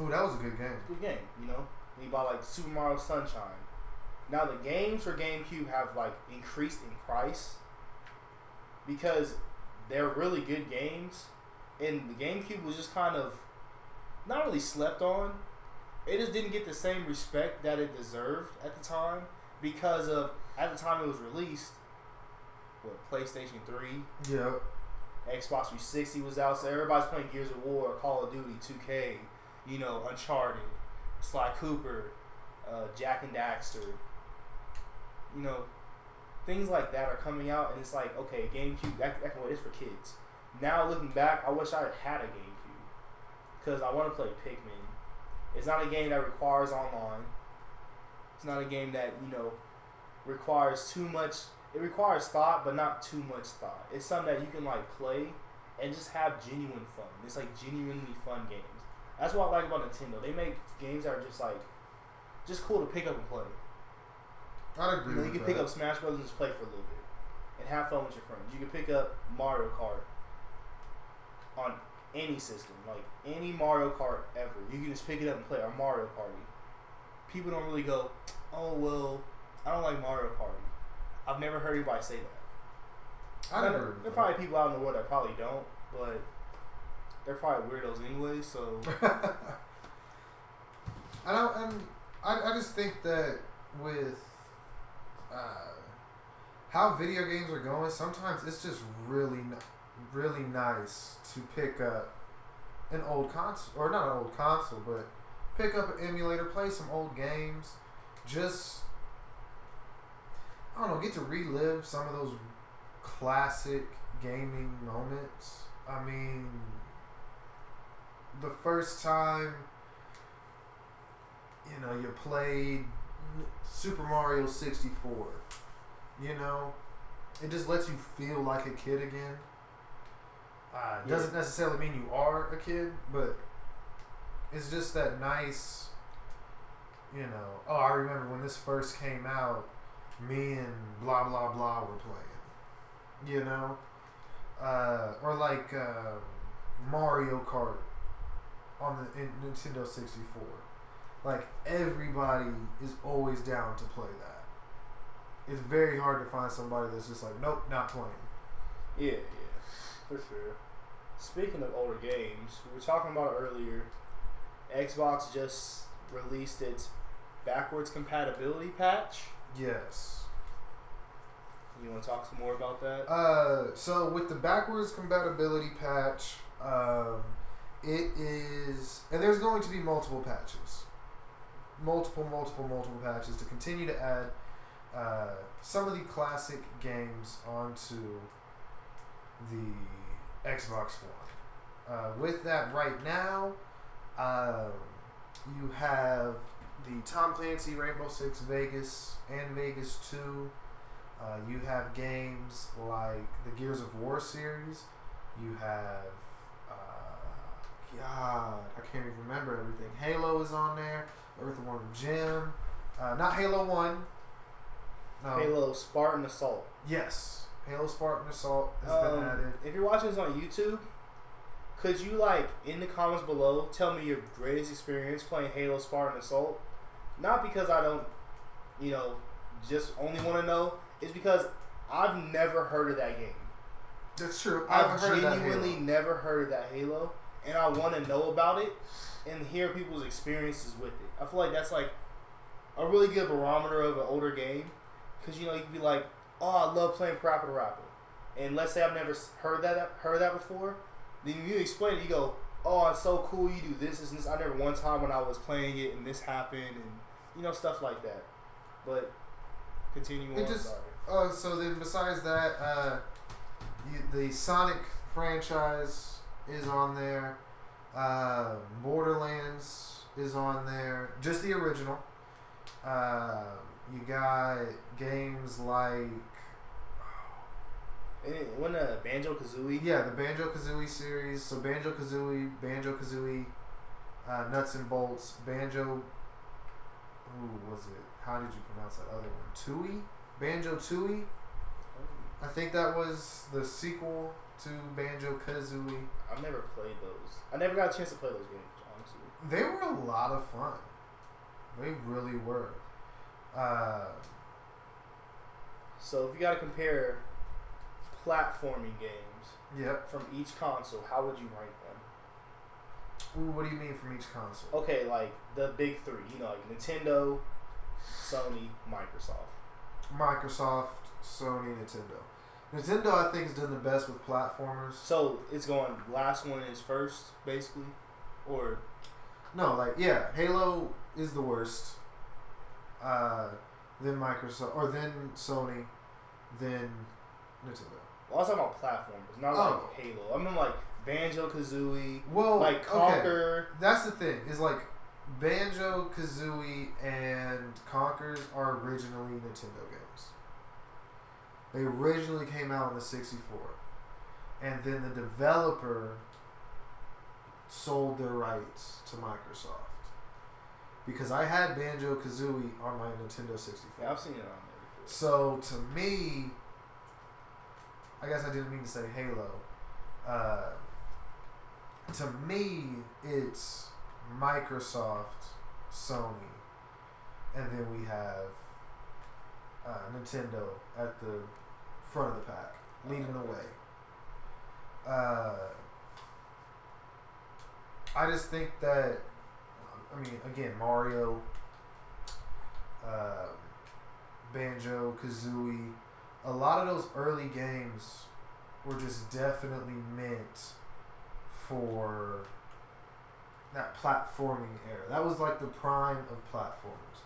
Ooh, that was a good game. good game, you know. And he bought like Super Mario Sunshine. Now the games for GameCube have like increased in price because they're really good games, and the GameCube was just kind of not really slept on. It just didn't get the same respect that it deserved at the time because of at the time it was released. What PlayStation Three, Yeah. Xbox 360 was out, so everybody's playing Gears of War, Call of Duty, 2K, you know, Uncharted, Sly Cooper, uh, Jak and Daxter. You know, things like that are coming out, and it's like, okay, GameCube, that, that what it's for kids. Now looking back, I wish I had had a GameCube because I want to play Pikmin. It's not a game that requires online. It's not a game that you know requires too much. It requires thought, but not too much thought. It's something that you can like play and just have genuine fun. It's like genuinely fun games. That's what I like about Nintendo. They make games that are just like just cool to pick up and play. I'd agree You, know, you can that. pick up Smash Brothers and just play for a little bit and have fun with your friends. You can pick up Mario Kart on any system, like any Mario Kart ever. You can just pick it up and play or Mario Party. People don't really go, oh well, I don't like Mario Party. I've never heard anybody say that. Now, agree there there are probably people out in the world that probably don't, but they're probably weirdos anyway. So [laughs] [laughs] I don't, and I, I just think that with uh, how video games are going, sometimes it's just really, n- really nice to pick up an old console, or not an old console, but pick up an emulator, play some old games, just I don't know, get to relive some of those classic gaming moments. I mean, the first time you know you played Super Mario 64, you know, it just lets you feel like a kid again. Uh, Yeah. Doesn't necessarily mean you are a kid, but it's just that nice, you know. Oh, I remember when this first came out, me and blah blah blah were playing, you know, uh, or like um Mario Kart on the in Nintendo 64. Like everybody is always down to play that. It's very hard to find somebody that's just like, nope, not playing. Yeah, yeah, for sure. Speaking of older games, we were talking about earlier. Xbox just released its backwards compatibility patch. Yes. You want to talk some more about that? Uh, so with the backwards compatibility patch, um, it is, and there's going to be multiple patches, multiple, multiple, multiple patches to continue to add uh, some of the classic games onto the Xbox One. Uh, with that, right now, um, you have the Tom Clancy Rainbow Six Vegas and Vegas Two. Uh, you have games like the Gears of War series. You have, uh, God, I can't even remember everything. Halo is on there. Earthworm Jim. Uh, not Halo One. No. Halo Spartan Assault. Yes. Halo Spartan Assault has been Um, added. if you're watching this on YouTube, could you like in the comments below tell me your greatest experience playing Halo Spartan Assault? Not because I don't, you know, just only want to know. It's because I've never heard of that game. That's true. I've I've heard of that genuinely never heard of that Halo, and I want to know about it and hear people's experiences with it. I feel like that's like a really good barometer of an older game, because you know you can be like, "Oh, I love playing Parappa the Rapper," and let's say I've never heard that heard that before, then you explain it. You go, "Oh, it's so cool. You do this, this, and this." I never one time when I was playing it and this happened, and you know stuff like that. But continue It on. just-. Oh, so then besides that, uh, you, the Sonic franchise is on there. Uh, Borderlands is on there. Just the original. Uh, you got games like when uh, Banjo Kazooie. yeah, the Banjo Kazooie series. So Banjo Kazooie, Banjo Kazooie, uh, Nuts and Bolts, Banjo. Who was it? How did you pronounce that other one? Tooie, Banjo Tooie. I think that was the sequel to Banjo Kazooie. I've never played those. I never got a chance to play those games, honestly. They were a lot of fun. They really were. Uh, So if you got to compare platforming games yep. from each console, how would you rank them? Ooh, what do you mean from each console? Okay, like the big three. You know, like Nintendo, Sony, Microsoft. Microsoft, Sony, Nintendo. Nintendo, I think, has done the best with platformers. So it's going. Last one is first, basically, or No, like yeah, Halo is the worst. Uh, then Microsoft, or then Sony, then Nintendo. Well, I was talking about platformers, not Oh. like Halo. I mean like Banjo Kazooie, Well, like. Conker. That's the thing. Is like Banjo Kazooie and Conkers are originally Nintendo games. They originally came out on the 64. And then the developer sold their rights to Microsoft. Because I had Banjo Kazooie on my Nintendo 64. Yeah, I've seen it on there. So to me, I guess I didn't mean to say Halo. Uh, to me, it's Microsoft, Sony, and then we have uh, Nintendo at the front of the pack, leading the way. Uh, I just think that, I mean, again, Mario, uh, Banjo, Kazooie, a lot of those early games were just definitely meant for that platforming era. That was like the prime of platformers.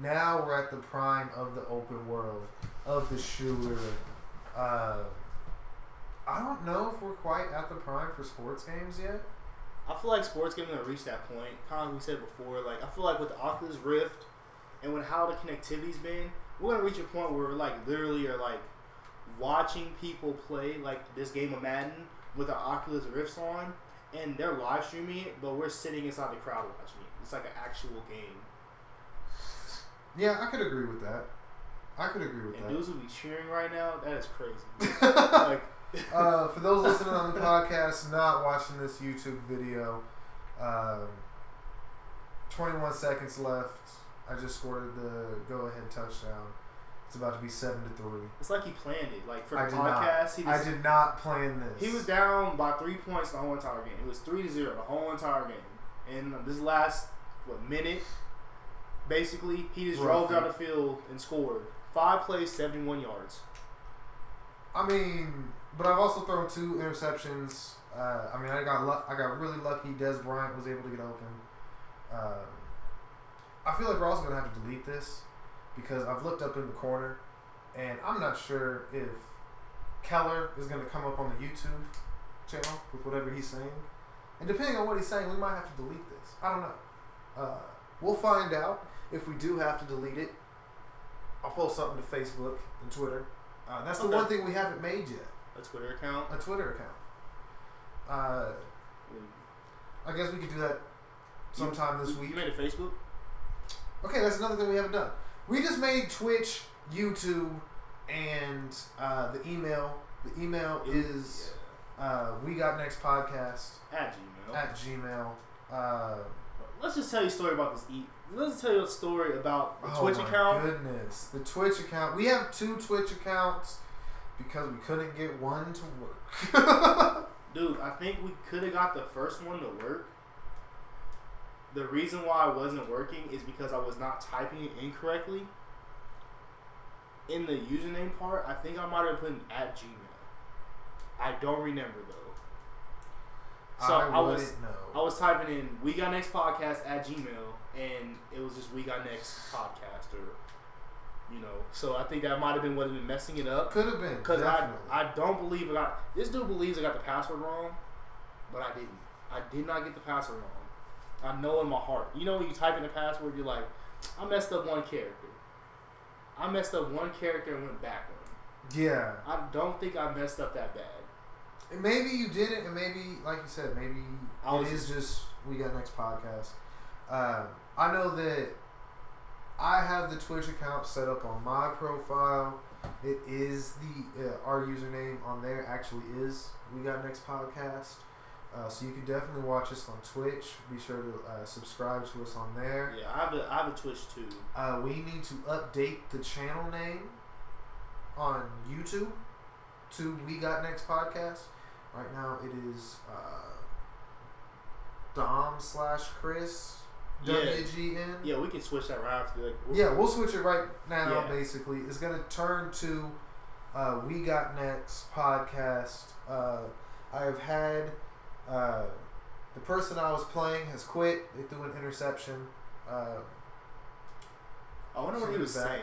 Now we're at the prime of the open world, of the shooter. Uh, I don't know if we're quite at the prime for sports games yet. I feel like sports games gonna reach that point. Kind of like we said before. Like I feel like with the Oculus Rift and with how the connectivity's been, we're gonna reach a point where we're like literally are like watching people play like this game of Madden with our Oculus Rifts on, and they're live streaming it, but we're sitting inside the crowd watching it. It's like an actual game, Yeah, I could agree with that. I could agree with that. and that. dudes will be cheering right now. That is crazy. [laughs] like, [laughs] uh, for those listening on the podcast, not watching this YouTube video, um, 21 seconds left. I just scored the go-ahead touchdown. It's about to be seven to three. it's like he planned it. Like for the did not. podcast, he I did not plan this. He was down by three points the whole entire game. It was three to zero the whole entire game. And this last what minute, basically, he just drove Roughly. down the field and scored five plays, seventy-one yards. I mean, but I've also thrown two interceptions. Uh, I mean, I got luck. I got really lucky. Dez Bryant was able to get open. Um, I feel like we're also gonna have to delete this because I've looked up in the corner, and I'm not sure if Keller is gonna come up on the YouTube channel with whatever he's saying. And depending on what he's saying, we might have to delete this. I don't know. Uh, we'll find out if we do have to delete it. I'll post something to Facebook and Twitter. Uh, that's the one thing we haven't made yet A Twitter account. a Twitter account. Uh, I guess we could do that sometime this week. You made a Facebook. Okay, that's another thing we haven't done. We just made Twitch, YouTube, and uh, the email. The email is uh, we got next podcast At Gmail. at Gmail. Uh, Let's just tell you a story about this. Eat. Let's tell you a story about the oh Twitch my account. Goodness, the Twitch account. We have two Twitch accounts because we couldn't get one to work. [laughs] Dude, I think we could have got the first one to work. The reason why I wasn't working is because I was not typing it incorrectly. In the username part, I think I might have put at Gmail. I don't remember though. So I, was wouldn't know. I was typing in "We Got Next Podcast" at Gmail, and it was just "We Got Next Podcast" or you know. So I think that might have been what had been messing it up. Could have been Because I. I don't believe I got this dude believes I got the password wrong, but I didn't. I did not get the password wrong. I know in my heart. You know when you type in the password, you're like, I messed up one character. I messed up one character and went back one. yeah. I don't think I messed up that bad. And maybe you didn't, and maybe, like you said, maybe I it was is just we got next podcast. Um, I know that I have the Twitch account set up on my profile. It is the uh, our username on there actually is we got next podcast. Uh, so you can definitely watch us on Twitch. Be sure to uh, subscribe to us on there. Yeah, I have a, I have a Twitch too. Uh, we need to update the channel name on YouTube to We Got Next Podcast. Right now it is uh, Dom slash Chris Yeah. WGN. Yeah, we can switch that right after. Like, Yeah, we'll switch it right now. Yeah. Basically, it's gonna turn to uh, We Got Next podcast. Uh, I have had uh, the person I was playing has quit. They threw an interception. Uh, I wonder what he was saying.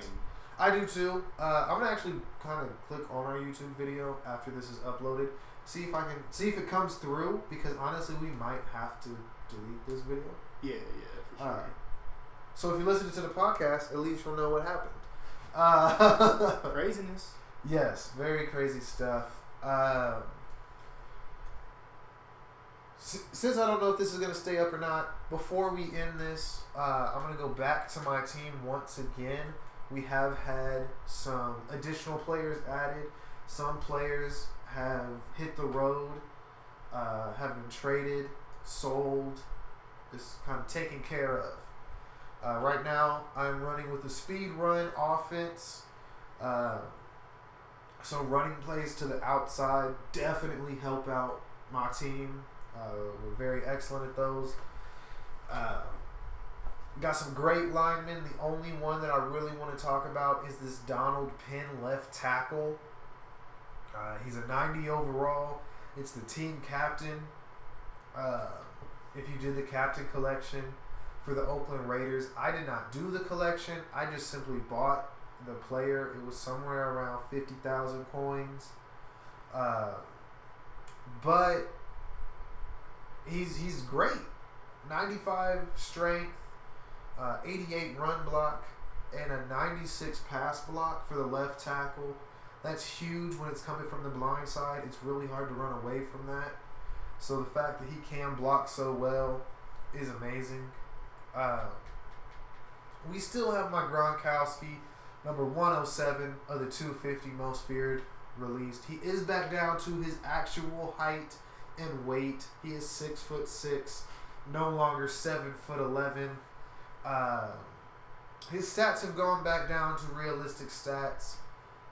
I do too. Uh, I'm gonna actually kind of click on our YouTube video after this is uploaded See if I can see if it comes through because honestly, we might have to delete this video. Yeah, yeah, for sure. All right. So if you listen to the podcast, at least you'll know what happened. [laughs] Uh, [laughs] Craziness. yes, very crazy stuff. S- since I don't know if this is gonna stay up or not, before we end this, uh, I'm gonna go back to my team once again. We have had some additional players added. Some players have hit the road, uh, have been traded, sold, just kind of taken care of. Uh, right now, I'm running with the speed run offense. Uh, so running plays to the outside definitely help out my team. Uh, we're very excellent at those. Uh, got some great linemen. The only one that I really want to talk about is this Donald Penn left tackle. Uh, he's a 90 overall. It's the team captain. Uh, if you did the captain collection for the Oakland Raiders, I did not do the collection. I just simply bought the player. It was somewhere around 50,000 coins. Uh, but he's he's great. 95 strength, uh, 88 run block, and a 96 pass block for the left tackle. That's huge when it's coming from the blind side. It's really hard to run away from that. So the fact that he can block so well is amazing. Uh, we still have my Gronkowski, number 107 of the 250 most feared released. He is back down to his actual height and weight. He is six foot six, no longer seven foot eleven. Uh, his stats have gone back down to realistic stats.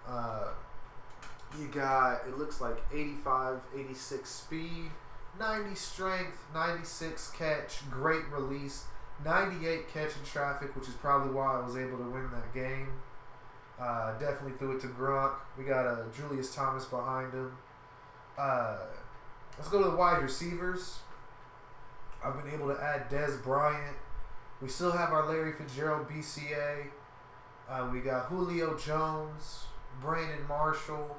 Uh, you got it looks like 85, 86 speed, 90 strength, 96 catch, great release, 98 catch in traffic, which is probably why I was able to win that game. Uh, definitely threw it to Gronk. We got uh, Julius Thomas behind him. Uh, let's go to the wide receivers. I've been able to add Dez Bryant. We still have our Larry Fitzgerald BCA. Uh, we got Julio Jones, Brandon Marshall,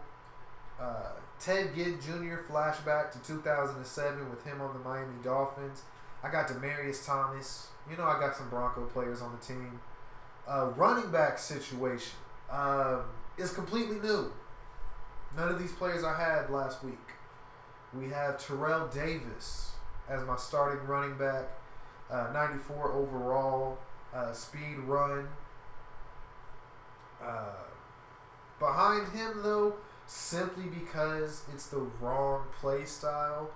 uh, Ted Ginn Jr. flashback to 2007 with him on the Miami Dolphins. I got Demaryius Thomas. You know I got some Bronco players on the team. Uh, running back situation um, is completely new. None of these players I had last week. We have Terrell Davis as my starting running back, uh, 94 overall, uh, speed run. Uh, behind him, though, simply because it's the wrong play style,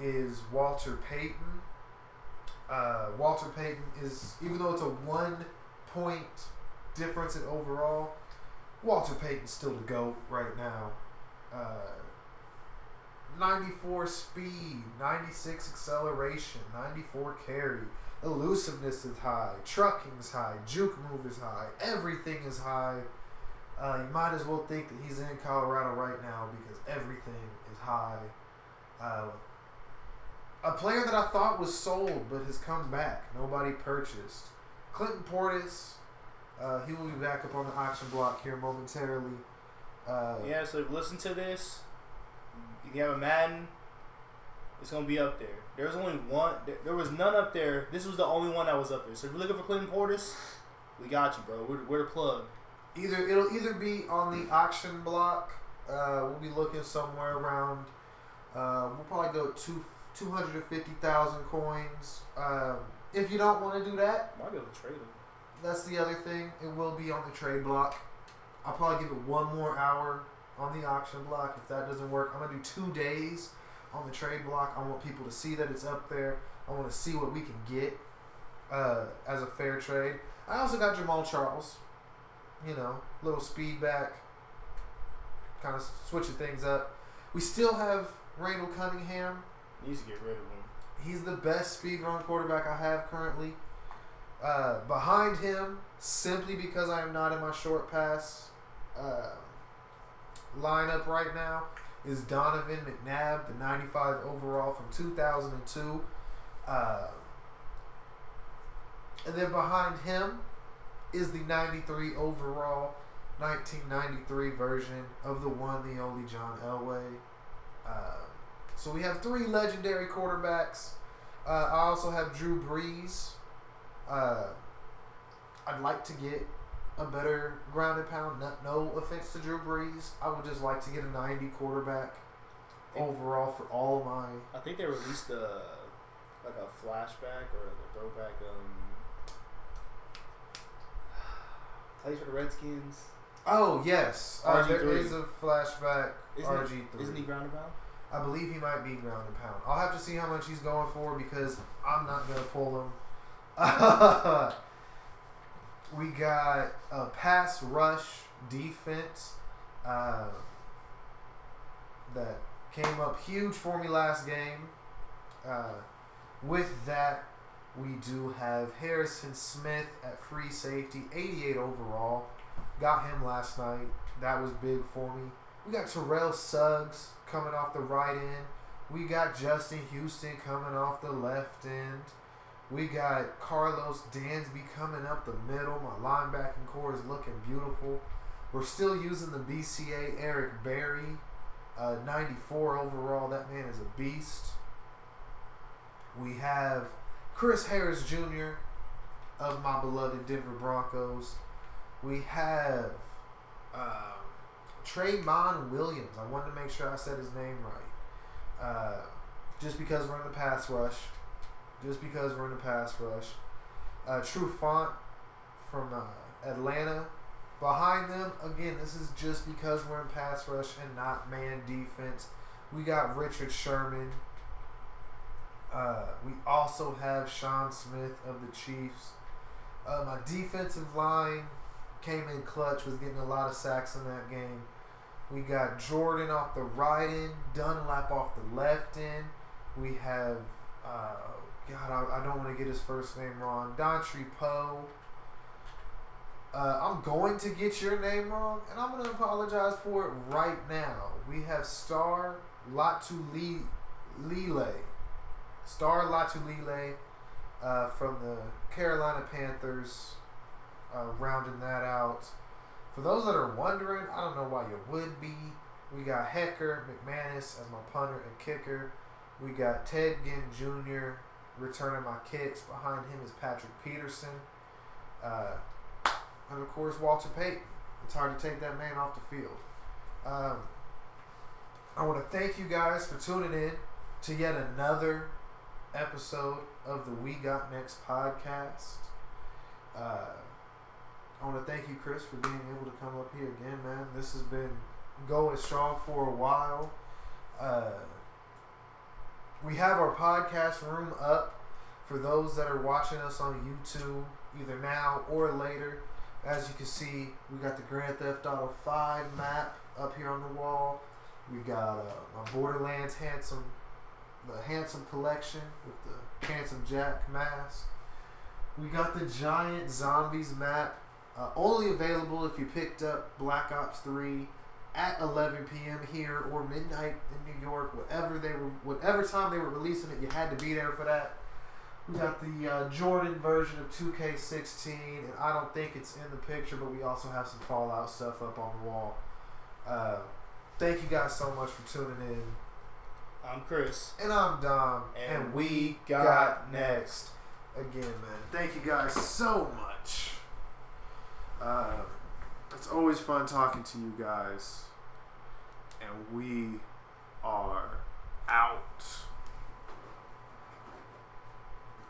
is Walter Payton. Uh, Walter Payton is, even though it's a one point difference in overall, Walter Payton's still the GOAT right now. Uh, 94 speed, 96 acceleration, 94 carry. Elusiveness is high, trucking is high, juke move is high, everything is high. Uh, you might as well think that he's in Colorado right now because everything is high. Uh, a player that I thought was sold but has come back, nobody purchased. Clinton Portis, uh, he will be back up on the auction block here momentarily. Uh, Yeah, so listen to this, you have a Madden, it's gonna be up there. There's only one. There, there was none up there. This was the only one that was up there. So if you're looking for Clinton Portis, we got you, bro. We're, we're the plug. Either it'll either be on the auction block. Uh, we'll be looking somewhere around. Uh, we'll probably go two two hundred and fifty thousand coins. Um, if you don't want to do that, Might be able to trade him. that's the other thing. It will be on the trade block. I'll probably give it one more hour on the auction block. If that doesn't work, I'm gonna do two days on the trade block. I want people to see that it's up there. I want to see what we can get uh, as a fair trade. I also got Jamaal Charles. You know, little speed back, kind of switching things up. We still have Randall Cunningham. Needs to get rid of him. He's the best speed run quarterback I have currently. Uh, behind him, simply because I am not in my short pass uh, lineup right now, is Donovan McNabb, the 95 overall from 2002. Uh, and then behind him is the 93 overall 1993 version of the one, the only John Elway. Uh, so we have three legendary quarterbacks. Uh, I also have Drew Brees. Uh, I'd like to get a better ground and pound. No, no offense to Drew Brees. I would just like to get a 90 quarterback overall for all of my. I think they released a like a flashback or a throwback. Um, plays for the Redskins. Oh, yes. Uh, there RG3. is a flashback. Isn't, RG3. isn't he ground and pound? I believe he might be ground and pound. I'll have to see how much he's going for because I'm not going to pull him. [laughs] we got a pass rush defense uh, that came up huge for me last game. Uh, with that, we do have Harrison Smith at free safety, 88 overall. Got him last night. That was big for me. We got Terrell Suggs coming off the right end. We got Justin Houston coming off the left end. We got Karlos Dansby coming up the middle. My linebacking corps is looking beautiful. We're still using the BCA Eric Berry, uh, 94 overall. That man is a beast. We have Chris Harris Jr. of my beloved Denver Broncos. We have um, Trayvon Williams. I wanted to make sure I said his name right. Uh, just because we're in the pass rush. Just because we're in a pass rush. Uh, True Font from uh, Atlanta. Behind them, again, this is just because we're in pass rush and not man defense. We got Richard Sherman. Uh, we also have Sean Smith of the Chiefs. Uh, my defensive line came in clutch, was getting a lot of sacks in that game. We got Jordan off the right end, Dunlap off the left end. We have, uh, God, I, I don't want to get his first name wrong, Dontari Poe. Uh, I'm going to get your name wrong, and I'm going to apologize for it right now. We have Star Latu Lele. Star Lotulelei uh, from the Carolina Panthers, uh, rounding that out. For those that are wondering, I don't know why you would be. We got Hekker McManus as my punter and kicker. We got Ted Ginn Jr. returning my kicks. Behind him is Patrick Peterson. Uh, and of course, Walter Payton. It's hard to take that man off the field. Um, I want to thank you guys for tuning in to yet another episode of the We Got Next podcast. Uh, I want to thank you, Chris, for being able to come up here again, man. This has been going strong for a while. Uh, we have our podcast room up for those that are watching us on YouTube, either now or later. As you can see, we got the Grand Theft Auto 5 map up here on the wall. We got uh, Borderlands handsome the handsome collection with the handsome Jack mask. We got the giant zombies map, uh, only available if you picked up Black Ops Three at 11 p.m. here or midnight in New York, whatever they were, whatever time they were releasing it, you had to be there for that. We got the uh, Jordan version of 2K16, and I don't think it's in the picture, but we also have some Fallout stuff up on the wall. Uh, thank you guys so much for tuning in. I'm Chris. And I'm Dom. And And, we got got, next. Again, man. Thank you guys so much. Uh, it's always fun talking to you guys. And we are out.